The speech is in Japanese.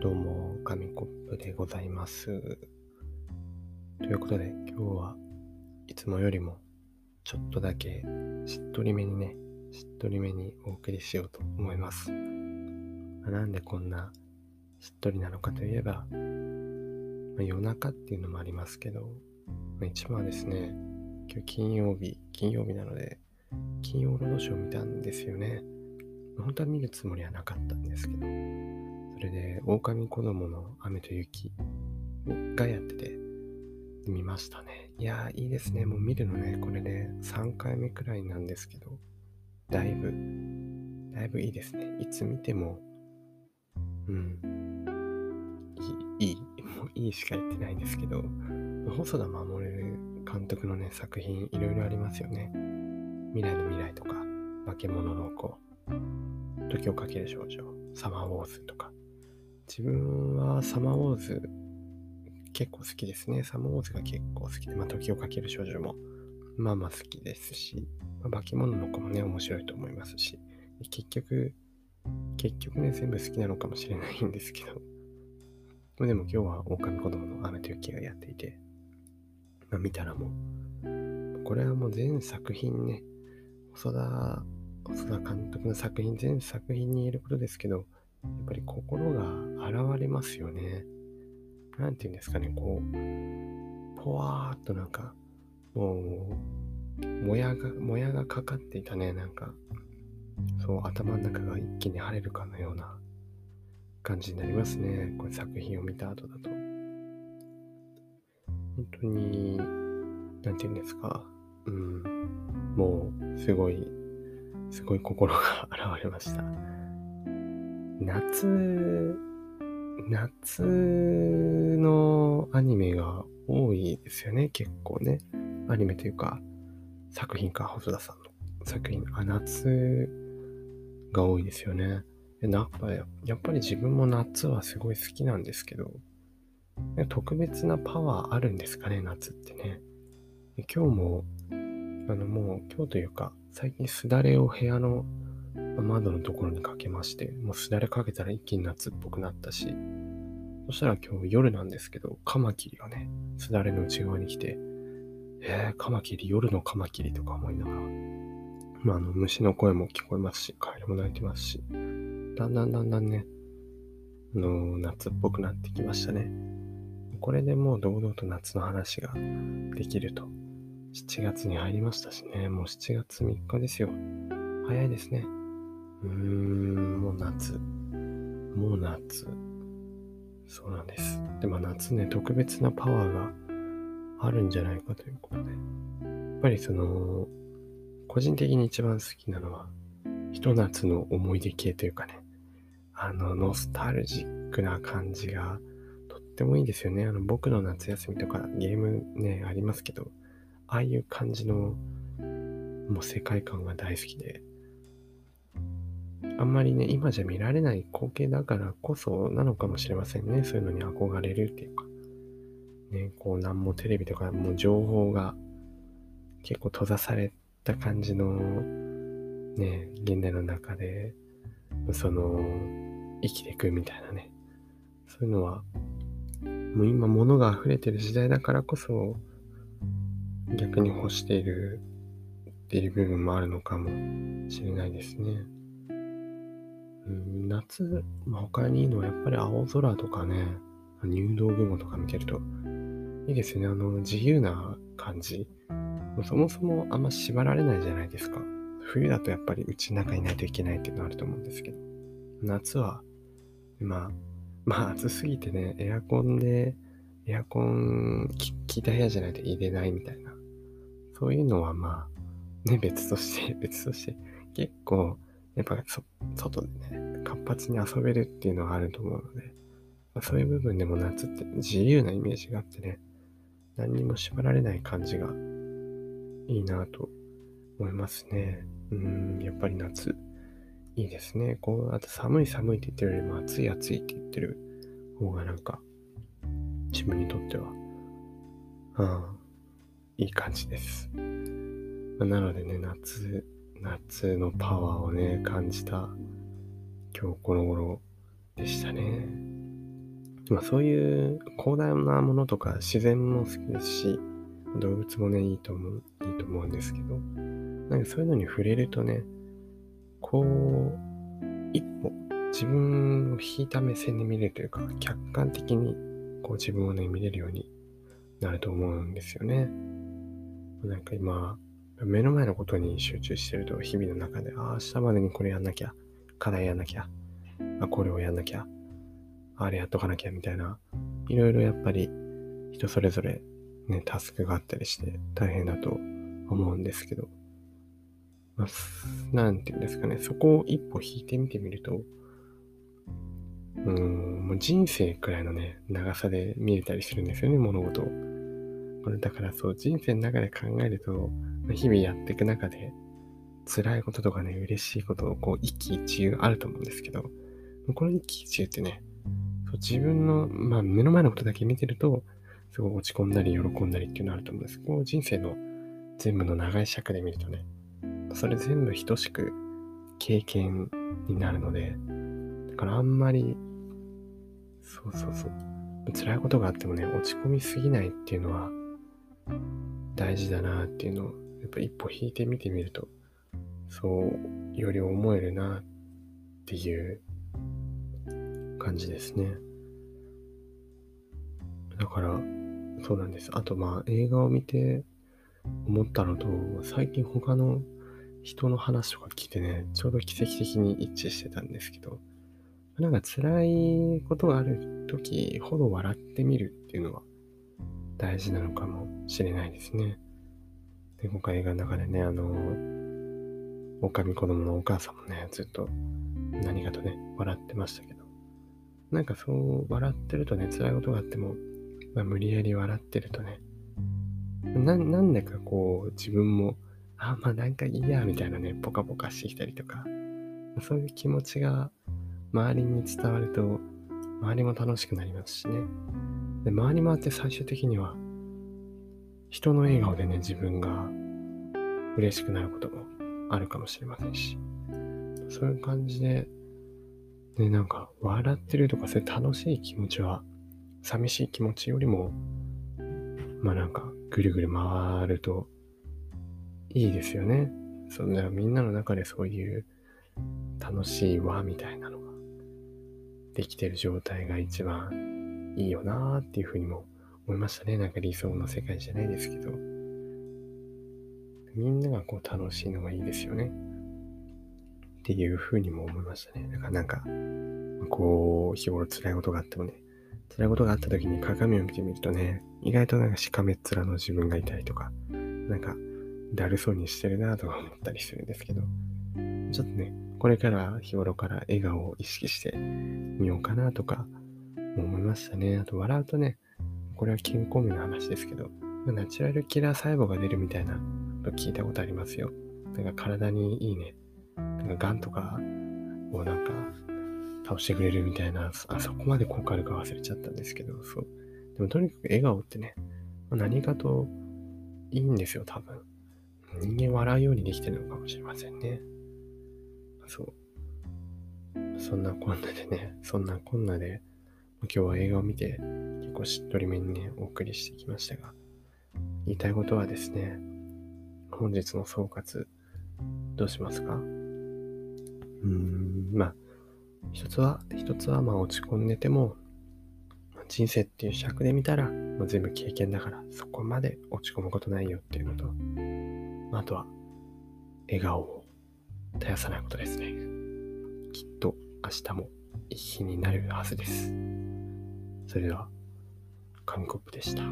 どうも、紙コップでございます。ということで、今日はいつもよりもちょっとだけしっとりめにね、しっとりめにお送りしようと思います。なんでこんなしっとりなのかといえば、まあ、夜中っていうのもありますけど、まあ、一番はですね、今日金曜日、金曜日なので、金曜ロードショーを見たんですよね。本当は見るつもりはなかったんですけど、それで、狼子供の雨と雪がやってて、見ましたね。いやー、いいですね。もう見るのね、これで、3回目くらいなんですけど、だいぶ、だいぶいいですね。いつ見ても、うん、いい、いい、もういいしか言ってないんですけど、細田守監督のね、作品いろいろありますよね。未来の未来とか、化け物の子、時をかける少女、サマーウォーズとか。自分はサマーウォーズ結構好きですね。サマーウォーズが結構好きで、まあ、時をかける少女もまあまあ好きですし、まあ、化け物の子もね、面白いと思いますし、結局、結局ね、全部好きなのかもしれないんですけど、でも今日は狼子供の雨と雪がやっていて、まあ、見たらもう、これはもう全作品ね、細田細田監督の作品、全作品に言えることですけど、やっぱり心が現れますよね。なんて言うんですかね、こう、ぽわーっとなんか、もう、もやが、もやがかかっていたね、なんか、そう、頭の中が一気に晴れるかのような感じになりますね。これ作品を見た後だと。本当に、なんて言うんですか、うん、もう、すごいすごい心が現れました。夏、夏のアニメが多いですよね、結構ね。アニメというか、作品か、細田さんの作品。あ、夏が多いですよね。やっぱやっぱり自分も夏はすごい好きなんですけど、特別なパワーあるんですかね、夏ってね。今日も、あのもう今日というか、最近すだれを部屋の窓のところにかけまして、もうすだれかけたら一気に夏っぽくなったし、そしたら今日夜なんですけど、カマキリがね、すだれの内側に来て、えー、カマキリ、夜のカマキリとか思いながら、まあ、あの、虫の声も聞こえますし、カエルも鳴いてますし、だんだんだんだんね、あの、夏っぽくなってきましたね。これでもう堂々と夏の話ができると7月に入りましたしね。もう7月3日ですよ。早いですね。うーん、もう夏。もう夏。そうなんです。で、まあ夏ね、特別なパワーがあるんじゃないかということで。やっぱりその、個人的に一番好きなのは、ひと夏の思い出系というかね、あの、ノスタルジックな感じがとってもいいですよね。あの、僕の夏休みとかゲームね、ありますけど、ああいう感じのもう世界観が大好きで、あんまりね、今じゃ見られない光景だからこそなのかもしれませんね。そういうのに憧れるっていうか。ね、こう、なんもテレビとかもう情報が結構閉ざされた感じの、ね、現代の中で、その、生きていくみたいなね。そういうのは、もう今物が溢れてる時代だからこそ、逆に欲しているっていう部分もあるのかもしれないですね。夏、まあ、他にいいのはやっぱり青空とかね、入道雲とか見てるといいですよね。あの自由な感じ。そもそもあんま縛られないじゃないですか。冬だとやっぱり家の中にいないといけないっていうのあると思うんですけど、夏は、まあ、まあ暑すぎてね、エアコンで、エアコン効いた部屋じゃないと入れないみたいなそういうのはまあ、ね、別として、別として、結構、やっぱ外でね、活発に遊べるっていうのはあると思うので、まあ、そういう部分でも夏って自由なイメージがあってね、何にも縛られない感じがいいなと思いますね。うん、やっぱり夏、いいですね。こう、あと寒い寒いって言ってるよりも暑い暑いって言ってる方がなんか、自分にとっては、ああ、いい感じです。なのでね、夏、夏のパワーをね、感じた今日この頃でしたね。まあそういう広大なものとか自然も好きですし、動物もね、いいと思う、いいと思うんですけど、なんかそういうのに触れるとね、こう、一歩自分を引いた目線で見れるというか、客観的にこう自分をね、見れるようになると思うんですよね。なんか今、目の前のことに集中してると、日々の中で、ああ、明日までにこれやんなきゃ、課題やんなきゃ、あ、これをやんなきゃ、あれやっとかなきゃ、みたいな、いろいろやっぱり人それぞれね、タスクがあったりして大変だと思うんですけど、まあ、なんていうんですかね、そこを一歩引いてみてみると、うん、もう人生くらいのね、長さで見れたりするんですよね、物事を。これだからそう、人生の中で考えると、日々やっていく中で、辛いこととかね、嬉しいことをこう一喜一憂あると思うんですけど、この一喜一憂ってね、そう自分の、まあ、目の前のことだけ見てると、すごい落ち込んだり喜んだりっていうのあると思うんです。こう人生の全部の長い尺で見るとね、それ全部等しく経験になるので、だからあんまり、そうそうそう、辛いことがあってもね、落ち込みすぎないっていうのは大事だなっていうのを、やっぱ一歩引いてみてみると、そうより思えるなっていう感じですね。だから、そうなんです。あとまあ映画を見て思ったのと、最近他の人の話とか聞いてね、ちょうど奇跡的に一致してたんですけど、なんか辛いことがある時ほど笑ってみるっていうのは大事なのかもしれないですね。で、今回映画の中でね、あの、狼子供のお母さんもね、ずっと何かとね、笑ってましたけど、なんかそう笑ってるとね、辛いことがあっても、まあ、無理やり笑ってるとね、な、なんでかこう、自分も、あ、まあなんかいいや、みたいなね、ポカポカしてきたりとか、そういう気持ちが周りに伝わると、周りも楽しくなりますしね。で、周りもあって最終的には、人の笑顔でね、自分が嬉しくなることもあるかもしれませんし、そういう感じで、ね、なんか、笑ってるとか、そういう楽しい気持ちは、寂しい気持ちよりも、まあなんか、ぐるぐる回るといいですよね。そんなみんなの中でそういう楽しい輪みたいなのができてる状態が一番いいよなーっていうふうにも思いましたね。なんか理想の世界じゃないですけど。みんながこう楽しいのがいいですよね。っていうふうにも思いましたね。だからなんか、こう、日頃辛いことがあってもね、辛いことがあった時に鏡を見てみるとね、意外となんかしかめっ面の自分がいたりとか、なんか、だるそうにしてるなとか思ったりするんですけど、ちょっとね、これから日頃から笑顔を意識してみようかなとか思いましたね。あと笑うとね、これは健康面の話ですけど、ナチュラルキラー細胞が出るみたいな聞いたことありますよ。なんか体にいいね、なんか癌とかをなんか倒してくれるみたいな、あそこまで効果あるか忘れちゃったんですけど、そう。でもとにかく笑顔ってね、何かといいんですよ、多分。人間笑うようにできてるのかもしれませんね。そう。そんなこんなでね、そんなこんなで、今日は映画を見て、結構しっとりめにね、お送りしてきましたが、言いたいことはですね、本日の総括、どうしますか？うーん、まあ、一つは、一つはまあ落ち込んでても、人生っていう尺で見たら、もう全部経験だから、そこまで落ち込むことないよっていうのと、あとは、笑顔を絶やさないことですね。きっと明日もいい日になるはずです。それでは、紙コップでした。